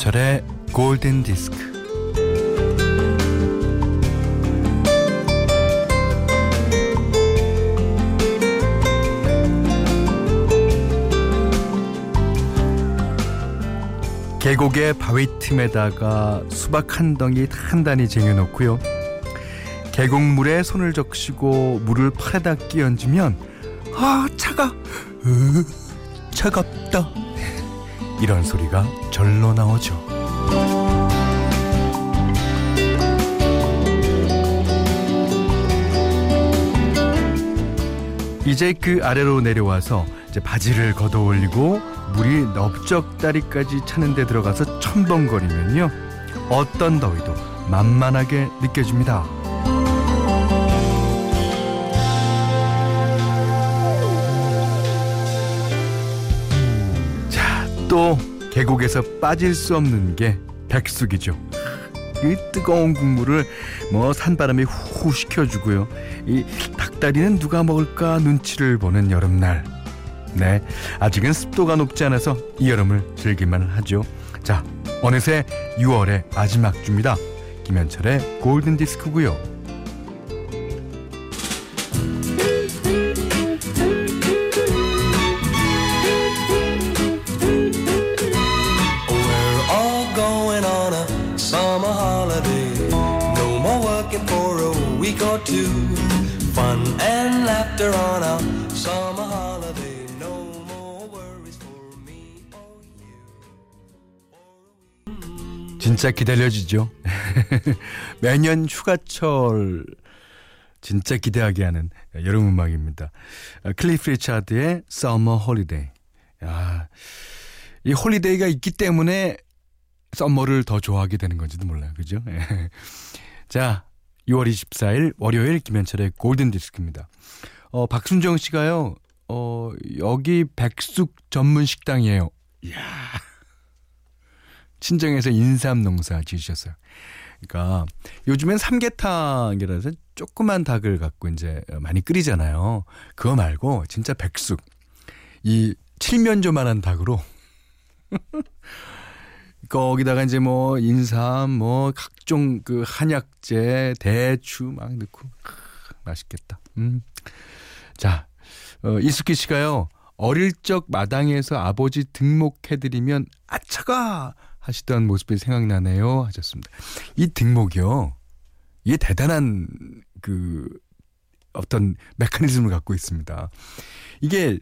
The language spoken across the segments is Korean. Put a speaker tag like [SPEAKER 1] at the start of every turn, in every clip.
[SPEAKER 1] 김현철의 골든 디스크. 계곡의 바위 틈에다가 수박 한 덩이 단단히 쟁여놓고요. 계곡물에 손을 적시고 물을 팔에다 끼얹으면 아 차가 으, 차갑다 이런 소리가 절로 나오죠. 이제 그 아래로 내려와서 이제 바지를 걷어 올리고 물이 넓적다리까지 차는 데 들어가서 첨벙거리면요. 어떤 더위도 만만하게 느껴집니다. 또 계곡에서 빠질 수 없는 게 백숙이죠. 이 뜨거운 국물을 뭐 산바람이 후 식혀주고요. 이 닭다리는 누가 먹을까 눈치를 보는 여름날. 네, 아직은 습도가 높지 않아서 이 여름을 즐길만 하죠. 자, 어느새 6월의 마지막 주입니다. 김현철의 골든 디스크고요. 진짜 기다려지죠. 매년 휴가철 진짜 기대하게 하는 여름 음악입니다. 클리프 리차드의 Summer Holiday. 야, 이 holiday가 있기 때문에 summer를 더 좋아하게 되는 건지도 몰라요. 그죠? 자, 6월 24일 월요일 김현철의 골든 디스크입니다. 어, 박순정 씨가요. 어, 여기 백숙 전문 식당이에요. 이야. 친정에서 인삼 농사 지으셨어요. 그러니까 요즘엔 삼계탕이라서 조그만 닭을 갖고 이제 많이 끓이잖아요. 그거 말고 진짜 백숙. 이 칠면조만한 닭으로 거기다가 이제 뭐 인삼 뭐 각종 그 한약재 대추 막 넣고 크, 맛있겠다. 음. 자, 어, 이수기 씨가요. 어릴 적 마당에서 아버지 등목해드리면 아차가 하시던 모습이 생각나네요 하셨습니다. 이 등목이요. 이게 대단한 그 어떤 메커니즘을 갖고 있습니다. 이게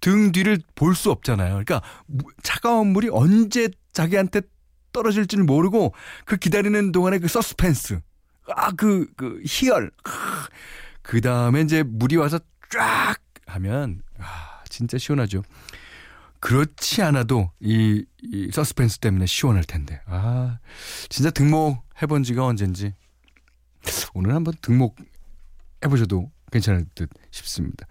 [SPEAKER 1] 등 뒤를 볼 수 없잖아요. 그러니까 무- 차가운 물이 언제 자기한테 떨어질지를 모르고 그 기다리는 동안에 그 서스펜스. 아, 그, 그 희열. 그 다음에 이제 물이 와서 쫙 하면, 아, 진짜 시원하죠. 그렇지 않아도 이, 이 서스펜스 때문에 시원할 텐데. 아, 진짜 등목 해본 지가 언젠지. 오늘 한번 등목 해보셔도 괜찮을 듯 싶습니다.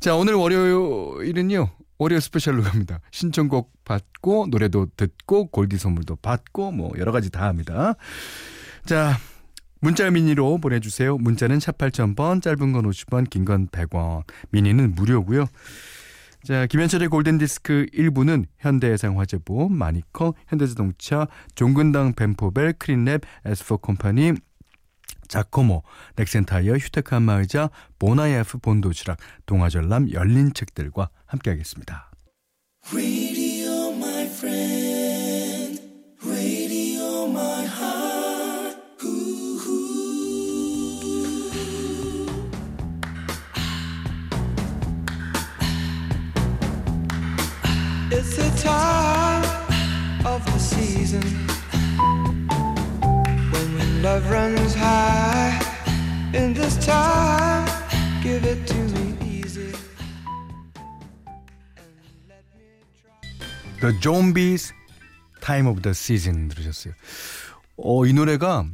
[SPEAKER 1] 자, 오늘 월요일은요. 월요 스페셜로 갑니다. 신청곡 받고 노래도 듣고 골디 선물도 받고 뭐 여러 가지 다 합니다. 자, 문자 미니로 보내주세요. 문자는 샵 8000번, 짧은 건 50원, 긴 건 100원, 미니는 무료고요. 자, 김현철의 골든디스크 1부는 현대해상화재보험, 마니커, 현대자동차, 종근당 벤포벨, 크린랩, 에스포컴퍼니, 자코모, 넥센타이어, 휴테크 안마의자, 본아이에프 본도시락, 동아전람 열린 책들과 함께하겠습니다.
[SPEAKER 2] It's the time of the season when love runs high. In this time, give it to me easy. And let me try.
[SPEAKER 1] The Zombies Time of the Season 들으셨어요. 어, 이 노래가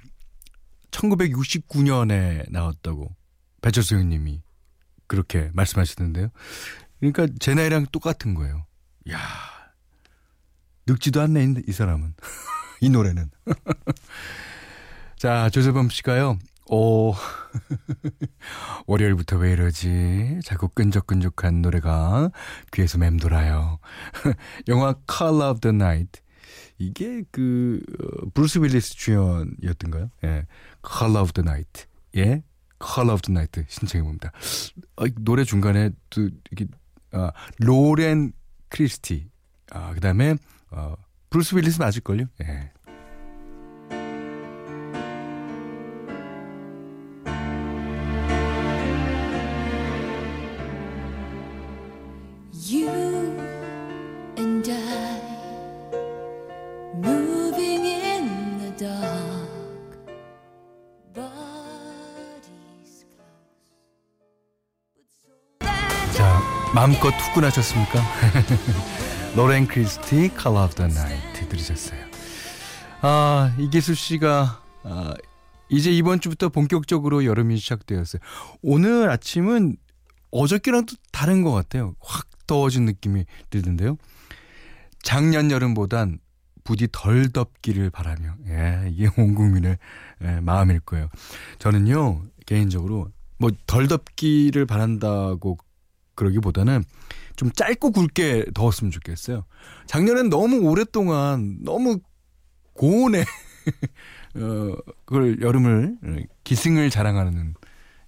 [SPEAKER 1] 1969년에 나왔다고 배철수 형님이 그렇게 말씀하시던데요. 그러니까 제 나이랑 똑같은 거예요. 야 늙지도 않네, 이- 이 사람은. 이 노래는. 자, 조세범 씨가요. 오, 월요일부터 왜 이러지? 자꾸 끈적끈적한 노래가 귀에서 맴돌아요. 영화 Color of the Night. 이게 그 어, 브루스 윌리스 주연이었던가요? 예. Color of the Night. 예. Color of the Night 신청해 봅니다. 어, 노래 중간에 또 이게 아, 로렌 크리스티. 아, 그 다음에 어, 브루스 윌리스 맞을걸요? 예. 후끈하셨습니까? 로렌 크리스티 Call of the Night 들으셨어요. 아, 이기수 씨가 아, 이제 이번 주부터 본격적으로 여름이 시작되었어요. 오늘 아침은 어저께랑 또 다른 것 같아요. 확 더워진 느낌이 들던데요. 작년 여름보단 부디 덜 덥기를 바라며 예, 이게 온 국민의 예, 마음일 거예요. 저는요 개인적으로 뭐 덜 덥기를 바란다고 그러기보다는 좀 짧고 굵게 더웠으면 좋겠어요. 작년엔 너무 오랫동안 너무 고온에 어 그걸 여름을 어, 기승을 자랑하는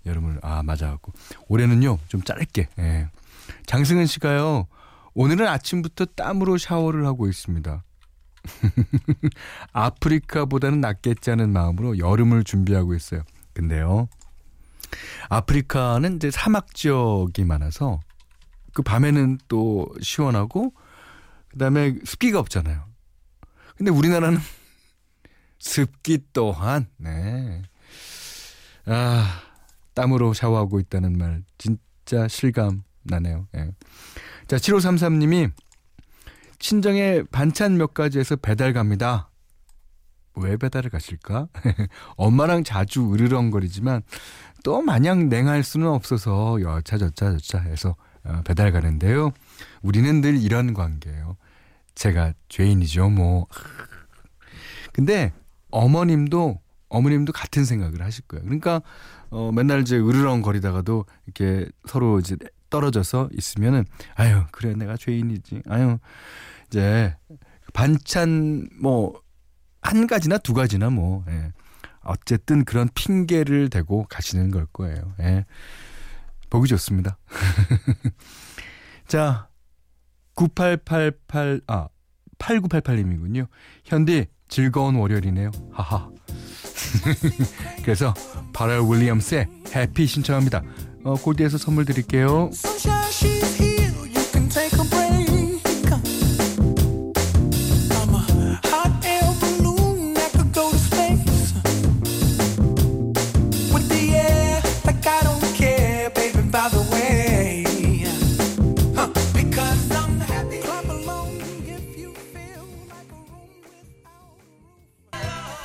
[SPEAKER 1] 여름을 아 맞아갖고 올해는요 좀 짧게 예. 장승은 씨가요 오늘은 아침부터 땀으로 샤워를 하고 있습니다. 아프리카보다는 낫겠지 하는 마음으로 여름을 준비하고 있어요. 근데요 아프리카는 이제 사막 지역이 많아서 그 밤에는 또 시원하고 그다음에 습기가 없잖아요. 근데 우리나라는 습기 또한 네. 아, 땀으로 샤워하고 있다는 말 진짜 실감 나네요. 예. 자, 7533님이 친정에 반찬 몇 가지 해서 배달 갑니다. 왜 배달을 가실까? 엄마랑 자주 으르렁거리지만 또 마냥 냉할 수는 없어서 여차 저차 저차 해서 어, 배달 가는데요. 우리는 늘 이런 관계예요. 제가 죄인이죠, 뭐. 근데 어머님도 어머님도 같은 생각을 하실 거예요. 그러니까 어 맨날 이제 으르렁거리다가도 이렇게 서로 이제 떨어져서 있으면은 아유 그래 내가 죄인이지. 아유 이제 반찬 뭐 한 가지나 두 가지나 뭐 예. 어쨌든 그런 핑계를 대고 가시는 걸 거예요. 예. 보기 좋습니다. 자, 9888, 아, 8988님이군요. 현디, 즐거운 월요일이네요. 하하. 그래서 바랄 윌리엄스의 해피 신청합니다. 어, 골디에서 선물 드릴게요.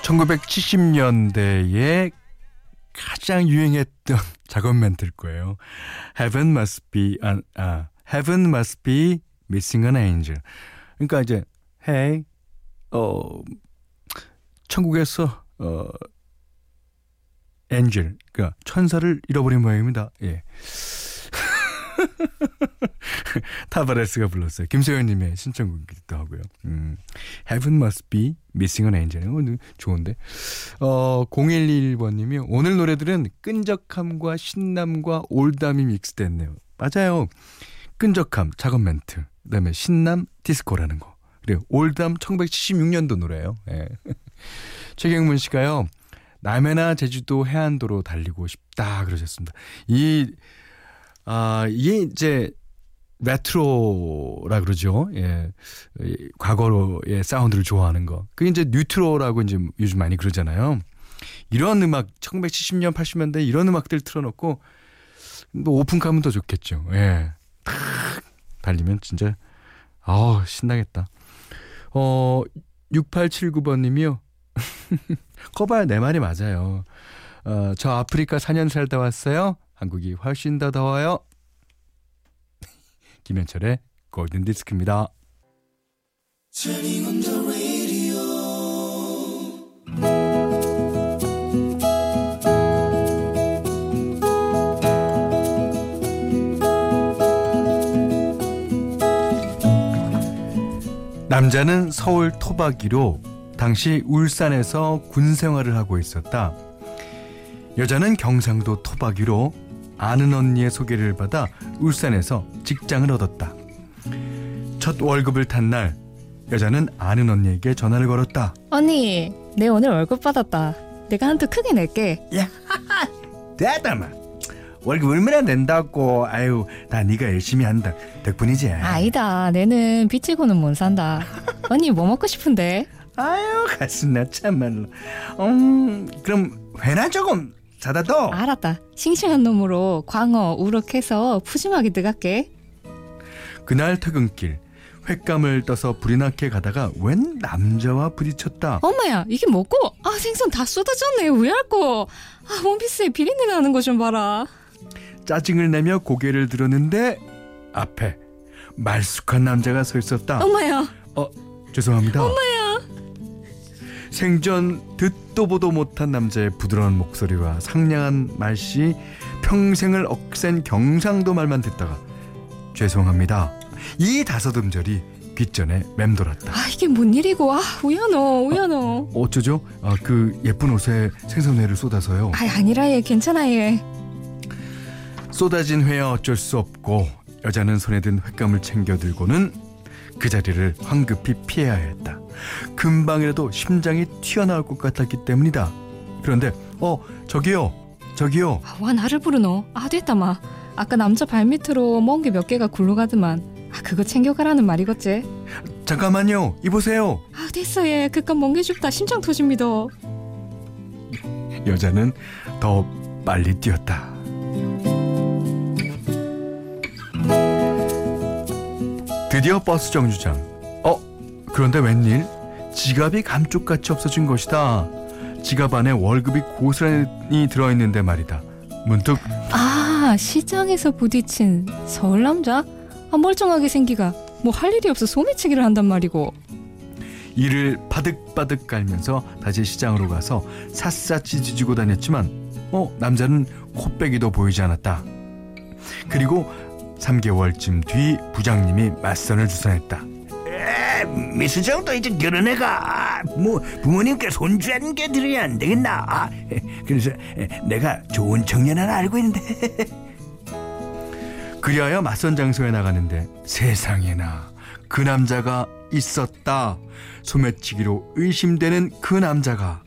[SPEAKER 1] 1970년대에 가장 유행했던 작업 멘트일 거예요. Heaven must be an, 아, Heaven must be missing an angel. 그러니까 이제 Hey, 어 천국에서 어 angel, 그러니까 천사를 잃어버린 모양입니다. 예. 타바레스가 불렀어요. 김소연님의 신청곡이기도 하고요. 음, Heaven must be missing an angel. 이거 좋은데. 어, 0121번님이 오늘 노래들은 끈적함과 신남과 올담이 믹스됐네요. 맞아요. 끈적함, 작업 멘트. 그 다음에 신남, 디스코라는 거. 그리고 올담 1976년도 노래예요. 예. 최경문 씨가요. 남해나 제주도 해안도로 달리고 싶다 그러셨습니다. 이 아, 이게 이제 레트로라 그러죠. 예. 이 과거의 사운드를 좋아하는 거. 그게 이제 뉴트로라고 이제 요즘 많이 그러잖아요. 이런 음악 1970년 80년대 이런 음악들 틀어놓고 뭐 오픈카면 더 좋겠죠. 예. 탁 달리면 진짜 아우 신나겠다. 어 6879번 님이요. 거봐요 내 말이 맞아요. 어, 저 아프리카 4년 살다 왔어요. 한국이 훨씬 더 더워요. 김현철의 골든 디스크입니다. 남자는 서울 토박이로 당시 울산에서 군 생활을 하고 있었다. 여자는 경상도 토박이로 아는 언니의 소개를 받아 울산에서 직장을 얻었다. 첫 월급을 탄 날 여자는 아는 언니에게 전화를 걸었다.
[SPEAKER 3] 언니, 내 오늘 월급 받았다. 내가 한푼 크게 낼게.
[SPEAKER 1] 대담아. 월급 얼마나 낸다고. 아유, 다 네가 열심히 한다. 덕분이지.
[SPEAKER 3] 아니다, 내는 빚지고는 못 산다. 언니 뭐 먹고 싶은데?
[SPEAKER 1] 아유, 가슴 나 참말로. 음, 그럼 회나 조금 둬.
[SPEAKER 3] 알았다. 싱싱한 놈으로 광어, 우럭해서 푸짐하게 들어갈게.
[SPEAKER 1] 그날 퇴근길 횟감을 떠서 불이 나게 가다가 웬 남자와 부딪혔다.
[SPEAKER 3] 엄마야, 이게 뭐고? 아, 생선 다 쏟아졌네. 왜 할거? 아, 원피스에 비린내 나는 거 좀 봐라.
[SPEAKER 1] 짜증을 내며 고개를 들었는데 앞에 말쑥한 남자가 서 있었다.
[SPEAKER 3] 엄마야,
[SPEAKER 1] 어, 죄송합니다. 엄마야. 생전 듣도 보도 못한 남자의 부드러운 목소리와 상냥한 말씨 평생을 억센 경상도 말만 듣다가 죄송합니다. 이 다섯 음절이 귓전에 맴돌았다.
[SPEAKER 3] 아, 이게 뭔 일이고? 아, 우연어, 우연어.
[SPEAKER 1] 어쩌죠? 아, 그 예쁜 옷에 생선회를 쏟아서요.
[SPEAKER 3] 아, 아니라 얘, 괜찮아 얘.
[SPEAKER 1] 쏟아진 회야 어쩔 수 없고 여자는 손에 든 횟감을 챙겨 들고는 그 자리를 황급히 피해야 했다. 금방이라도 심장이 튀어나올 것 같았기 때문이다. 그런데 어 저기요 저기요
[SPEAKER 3] 아, 와 나를 부르노? 아, 됐다 마. 아까 남자 발밑으로 먼게몇 개가 굴러가더만. 아, 그거 챙겨가라는 말이겠지?
[SPEAKER 1] 잠깐만요 이보세요
[SPEAKER 3] 아, 됐어 얘. 그깟 멍게 줍다. 심장 터집니다.
[SPEAKER 1] 여자는 더 빨리 뛰었다. 드디어 버스 정류장. 어, 그런데 웬일? 지갑이 감쪽같이 없어진 것이다. 지갑 안에 월급이 고스란히 들어있는데 말이다. 문득
[SPEAKER 3] 아, 시장에서 부딪힌 서울 남자? 아, 멀쩡하게 생기가. 뭐 할 일이 없어 소매치기를 한단 말이고.
[SPEAKER 1] 이를 바득바득 깔면서 다시 시장으로 가서 샅샅이 뒤지고 다녔지만 어 남자는 코빼기도 보이지 않았다. 그리고 3개월쯤 뒤 부장님이 맞선을 주선했다.
[SPEAKER 4] 미수정도 이제 결혼해가 뭐 부모님께 손주한 게 드려야 안 되겠나 아, 그래서 내가 좋은 청년 하나 알고 있는데
[SPEAKER 1] 그리하여 맞선 장소에 나가는데 세상에나 그 남자가 있었다. 소매치기로 의심되는 그 남자가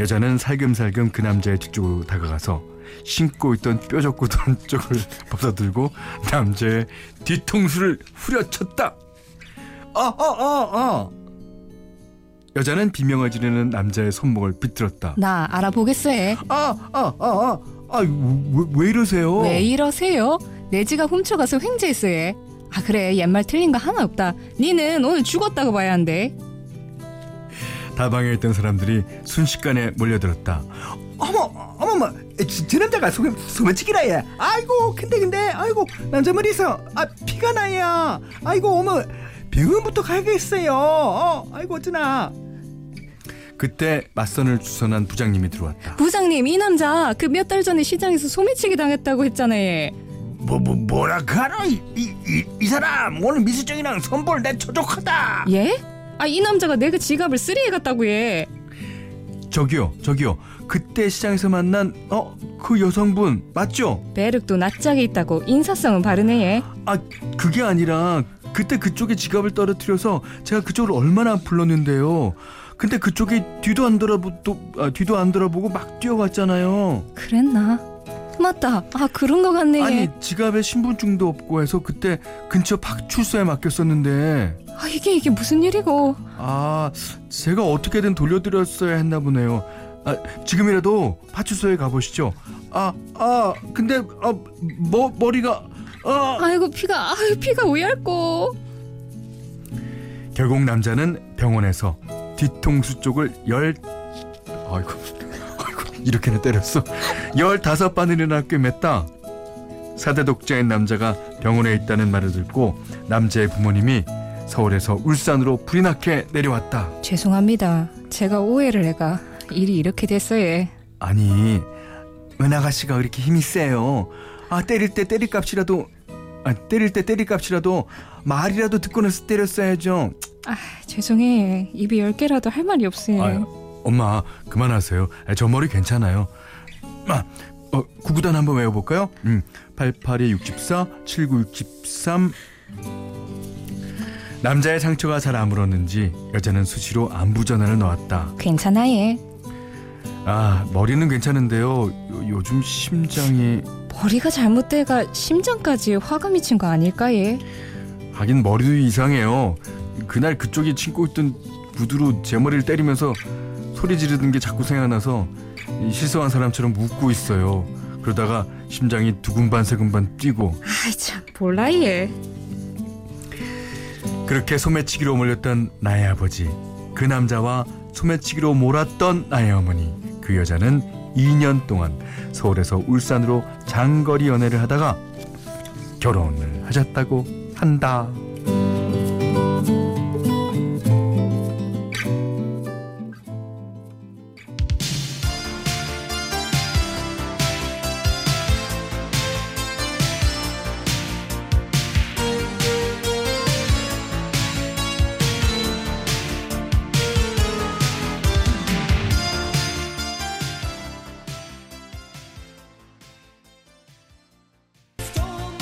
[SPEAKER 1] 여자는 살금살금 그 남자의 뒤쪽으로 다가가서 신고 있던 뾰족 굳은 쪽을 벗어들고 남자의 뒤통수를 후려쳤다. 어, 어, 어, 어. 여자는 비명을 지르는 남자의 손목을 비틀었다.
[SPEAKER 3] 나 알아보겠어 얘.
[SPEAKER 1] 아, 아, 아, 아, 아, 왜, 왜 이러세요?
[SPEAKER 3] 왜 이러세요? 내 지갑 훔쳐가서 횡재했어 얘. 아 그래 옛말 틀린 거 하나 없다. 니는 오늘 죽었다고 봐야 한대.
[SPEAKER 1] 다방에 있던 사람들이 순식간에 몰려들었다.
[SPEAKER 4] 어머 어머머 저, 저 남자가 소매, 소매치기라 얘 아이고 근데 근데 아이고 남자 머리에서 아 피가 나야 아이고 어머 병원부터 가야겠어요 어, 아이고 어쩌나
[SPEAKER 1] 그때 맞선을 주선한 부장님이 들어왔다.
[SPEAKER 3] 부장님 이 남자 그 몇 달 전에 시장에서 소매치기 당했다고 했잖아 얘.
[SPEAKER 4] 뭐, 뭐 뭐라 카노 이, 이, 이, 이 사람 오늘 미수정이랑 선볼 내 초족하다
[SPEAKER 3] 예? 아 이 남자가 내그 지갑을 쓰리해 갔다고 얘.
[SPEAKER 1] 저기요, 저기요. 그때 시장에서 만난 어 그 여성분 맞죠?
[SPEAKER 3] 배륵도 낯짝에 있다고 인사성은 바르네 얘.
[SPEAKER 1] 아 그게 아니라 그때 그쪽에 지갑을 떨어뜨려서 제가 그쪽으로 얼마나 불렀는데요. 근데 그쪽이 뒤도 안 돌아보고 아, 뒤도 안 돌아보고 막 뛰어왔잖아요.
[SPEAKER 3] 그랬나? 맞다. 아 그런 거 같네.
[SPEAKER 1] 아니
[SPEAKER 3] 얘.
[SPEAKER 1] 지갑에 신분증도 없고 해서 그때 근처 파출소에 맡겼었는데
[SPEAKER 3] 아 이게 이게 무슨 일이고?
[SPEAKER 1] 아 제가 어떻게든 돌려드렸어야 했나 보네요. 아 지금이라도 파출소에 가보시죠. 아 아 근데 아 머 머리가 아
[SPEAKER 3] 아이고 피가 아유 피가 오얇고.
[SPEAKER 1] 결국 남자는 병원에서 뒤통수 쪽을 열 아이고 아이고 이렇게나 때렸어 열다섯 바늘이나 꿰맸다 사대 독자인 남자가 병원에 있다는 말을 듣고 남자의 부모님이 서울에서 울산으로 불이 나게 내려왔다
[SPEAKER 3] 죄송합니다. 제가 오해를 해가 일이 이렇게 됐어 얘.
[SPEAKER 1] 아니 은 아가씨가 그렇게 힘이 세요 아 때릴 때 때릴 값이라도 아, 때릴 때 때릴 값이라도 말이라도 듣고 나서 때렸어야죠.
[SPEAKER 3] 아, 죄송해. 입이 열 개라도 할 말이 없어요.
[SPEAKER 1] 아유, 엄마 그만하세요. 아, 저 머리 괜찮아요. 아, 어, 구구단 한번 외워볼까요? 음, 88에 64, 79, 63. 남자의 상처가 잘안 물었는지 여자는 수시로 안부 전화를 넣었다.
[SPEAKER 3] 괜찮아 얘.
[SPEAKER 1] 아 머리는 괜찮은데요. 요, 요 즘 심장이
[SPEAKER 3] 머리가 잘못돼가 심장까지 화가 미친 거 아닐까 얘.
[SPEAKER 1] 하긴 머리도 이상해요. 그날 그쪽이 친고 있던 구두로 제 머리를 때리면서 소리 지르는 게 자꾸 생각나서 이 실수한 사람처럼 웃고 있어요. 그러다가 심장이 두근반 세근반 뛰고
[SPEAKER 3] 아이 참 몰라 얘.
[SPEAKER 1] 그렇게 소매치기로 몰렸던 나의 아버지 그 남자와 소매치기로 몰았던 나의 어머니 그 여자는 2년 동안 서울에서 울산으로 장거리 연애를 하다가 결혼을 하셨다고 한다.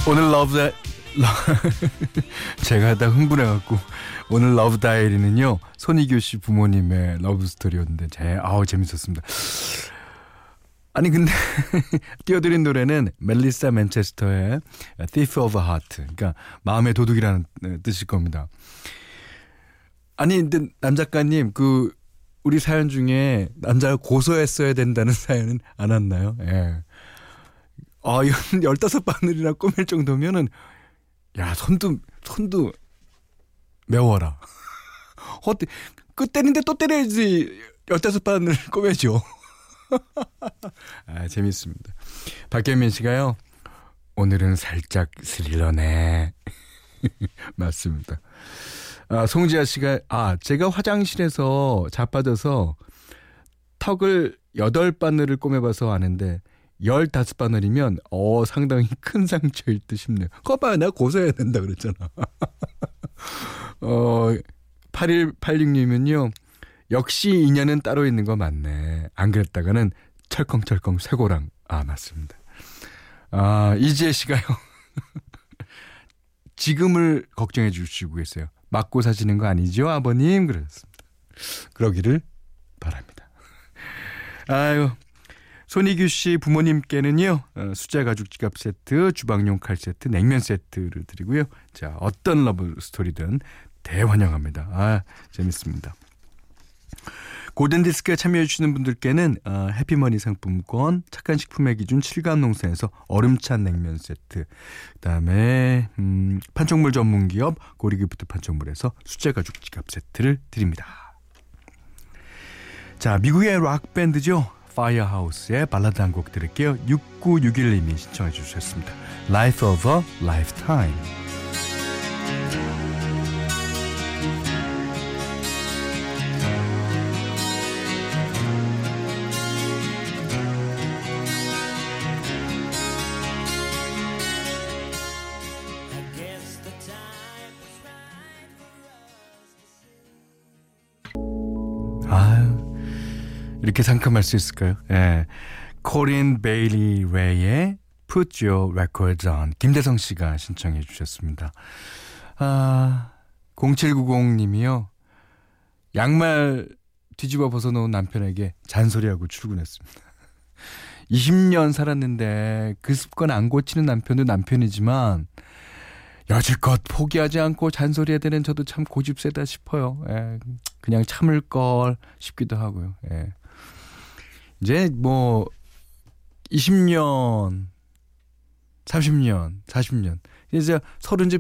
[SPEAKER 1] 오늘 러브 다 제가 다 흥분해갖고 오늘 러브 다이어리는요 손희교 씨 부모님의 러브 스토리였는데 제 아우 재밌었습니다. 아니 근데 띄워드린 노래는 멜리사 맨체스터의 Thief of Heart 그러니까 마음의 도둑이라는 뜻일 겁니다. 아니 근데 남 작가님 그 우리 사연 중에 남자가 고소했어야 된다는 사연은 안 왔나요? 예. 아, 열다섯 바늘이나 꼬맬 정도면은, 야, 손도, 손도 매워라. 어때, 끝 때리는데 또 때려야지. 열다섯 바늘 꼬매죠. 아, 재밌습니다. 박현민 씨가요, 오늘은 살짝 스릴러네. 맞습니다. 아, 송지아 씨가, 아, 제가 화장실에서 자빠져서 턱을 여덟 바늘을 꼬매봐서 아는데, 15바늘이면 어 상당히 큰 상처일 듯 싶네요. 거봐 내가 고소해야 된다 그랬잖아. 어 8186님은요. 역시 인연은 따로 있는 거 맞네. 안 그랬다가는 철컹철컹 쇠고랑. 아 맞습니다. 아 이지혜 씨가요. 지금을 걱정해 주시고 계세요. 맞고 사시는 거 아니죠 아버님? 그랬습니다. 그러기를 바랍니다. 아유 손희규 씨 부모님께는요 어, 수제 가죽 지갑 세트, 주방용 칼 세트, 냉면 세트를 드리고요. 자 어떤 러브 스토리든 대환영합니다. 아 재밌습니다. 골든 디스크에 참여해 주시는 분들께는 어, 해피머니 상품권, 착한 식품의 기준 칠갑농산에서 얼음찬 냉면 세트, 그 다음에 음, 판촉물 전문 기업 고려기프트 판촉물에서 수제 가죽 지갑 세트를 드립니다. 자 미국의 락 밴드죠. 파이어하우스의 발라드 한 곡 들을게요. 6961님이 신청해 주셨습니다. Life of a Lifetime. 이렇게 상큼할 수 있을까요? 예. 코린 베일리 웨이의 Put Your Records On 김대성 씨가 신청해 주셨습니다. 아, 0790님이요. 양말 뒤집어 벗어놓은 남편에게 잔소리하고 출근했습니다. 20년 살았는데 그 습관 안 고치는 남편도 남편이지만 여지껏 포기하지 않고 잔소리해야 되는 저도 참 고집 세다 싶어요. 예, 그냥 참을 걸 싶기도 하고요. 예. 이제 뭐 20년, 30년, 40년 이제 서로 이제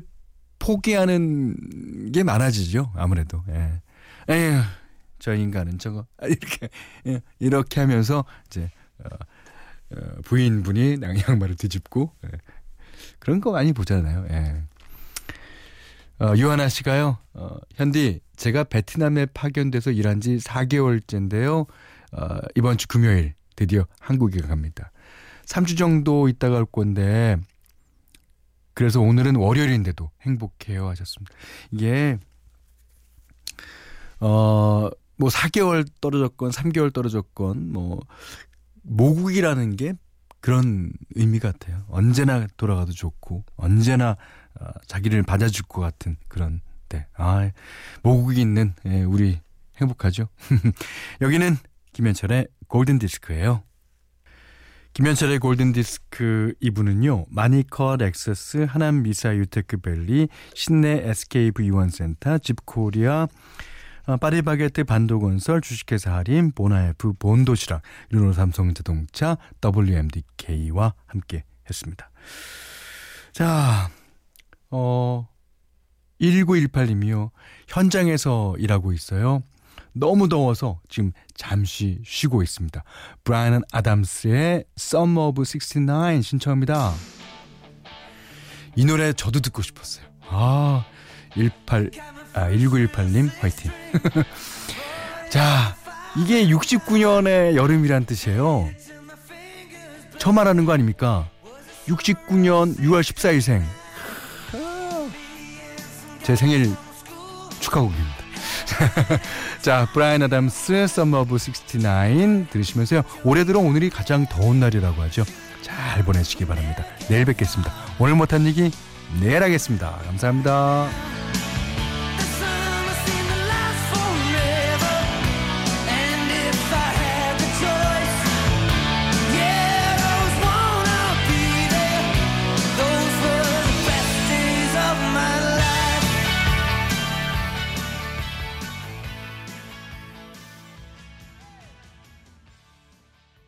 [SPEAKER 1] 포기하는 게 많아지죠. 아무래도. 예. 에휴, 저 인간은 저거 아, 이렇게 예, 이렇게 하면서 이제 어, 어, 부인분이 양말을 뒤집고 예. 그런 거 많이 보잖아요. 예. 어, 유하나 씨가요. 어, 현디 제가 베트남에 파견돼서 일한 지 4개월째인데요. 어, 이번 주 금요일 드디어 한국에 갑니다. 3주 정도 있다가 올 건데 그래서 오늘은 월요일인데도 행복해요 하셨습니다. 이게 어, 뭐 4개월 떨어졌건 3개월 떨어졌건 뭐 모국이라는 게 그런 의미 같아요. 언제나 돌아가도 좋고 언제나 어, 자기를 받아줄 것 같은 그런 때. 아, 모국이 있는 예, 우리 행복하죠. 여기는 김현철의 골든 디스크예요. 김현철의 골든 디스크 2부는요. 마니커 렉서스 하남 미사 유테크밸리 신내 SK V1 센터 집코리아 어, 파리바게트 반도건설 주식회사 할인 보나에프 본도시락 르노 삼성자동차 WMDK와 함께 했습니다. 자, 어 1918님이요. 현장에서 일하고 있어요. 너무 더워서 지금 잠시 쉬고 있습니다. 브라이언 아담스의 Summer of 69 신청합니다. 이 노래 저도 듣고 싶었어요. 아, 18, 아, 1918님 화이팅. 자, 이게 69년의 여름이란 뜻이에요. 처음 말하는 거 아닙니까? 69년 6월 14일생. 제 생일 축하곡입니다. 자, 브라이언 아담스 Summer of 69 들으시면서요. 올해 들어 오늘이 가장 더운 날이라고 하죠. 잘 보내시기 바랍니다. 내일 뵙겠습니다. 오늘 못한 얘기 내일 하겠습니다. 감사합니다.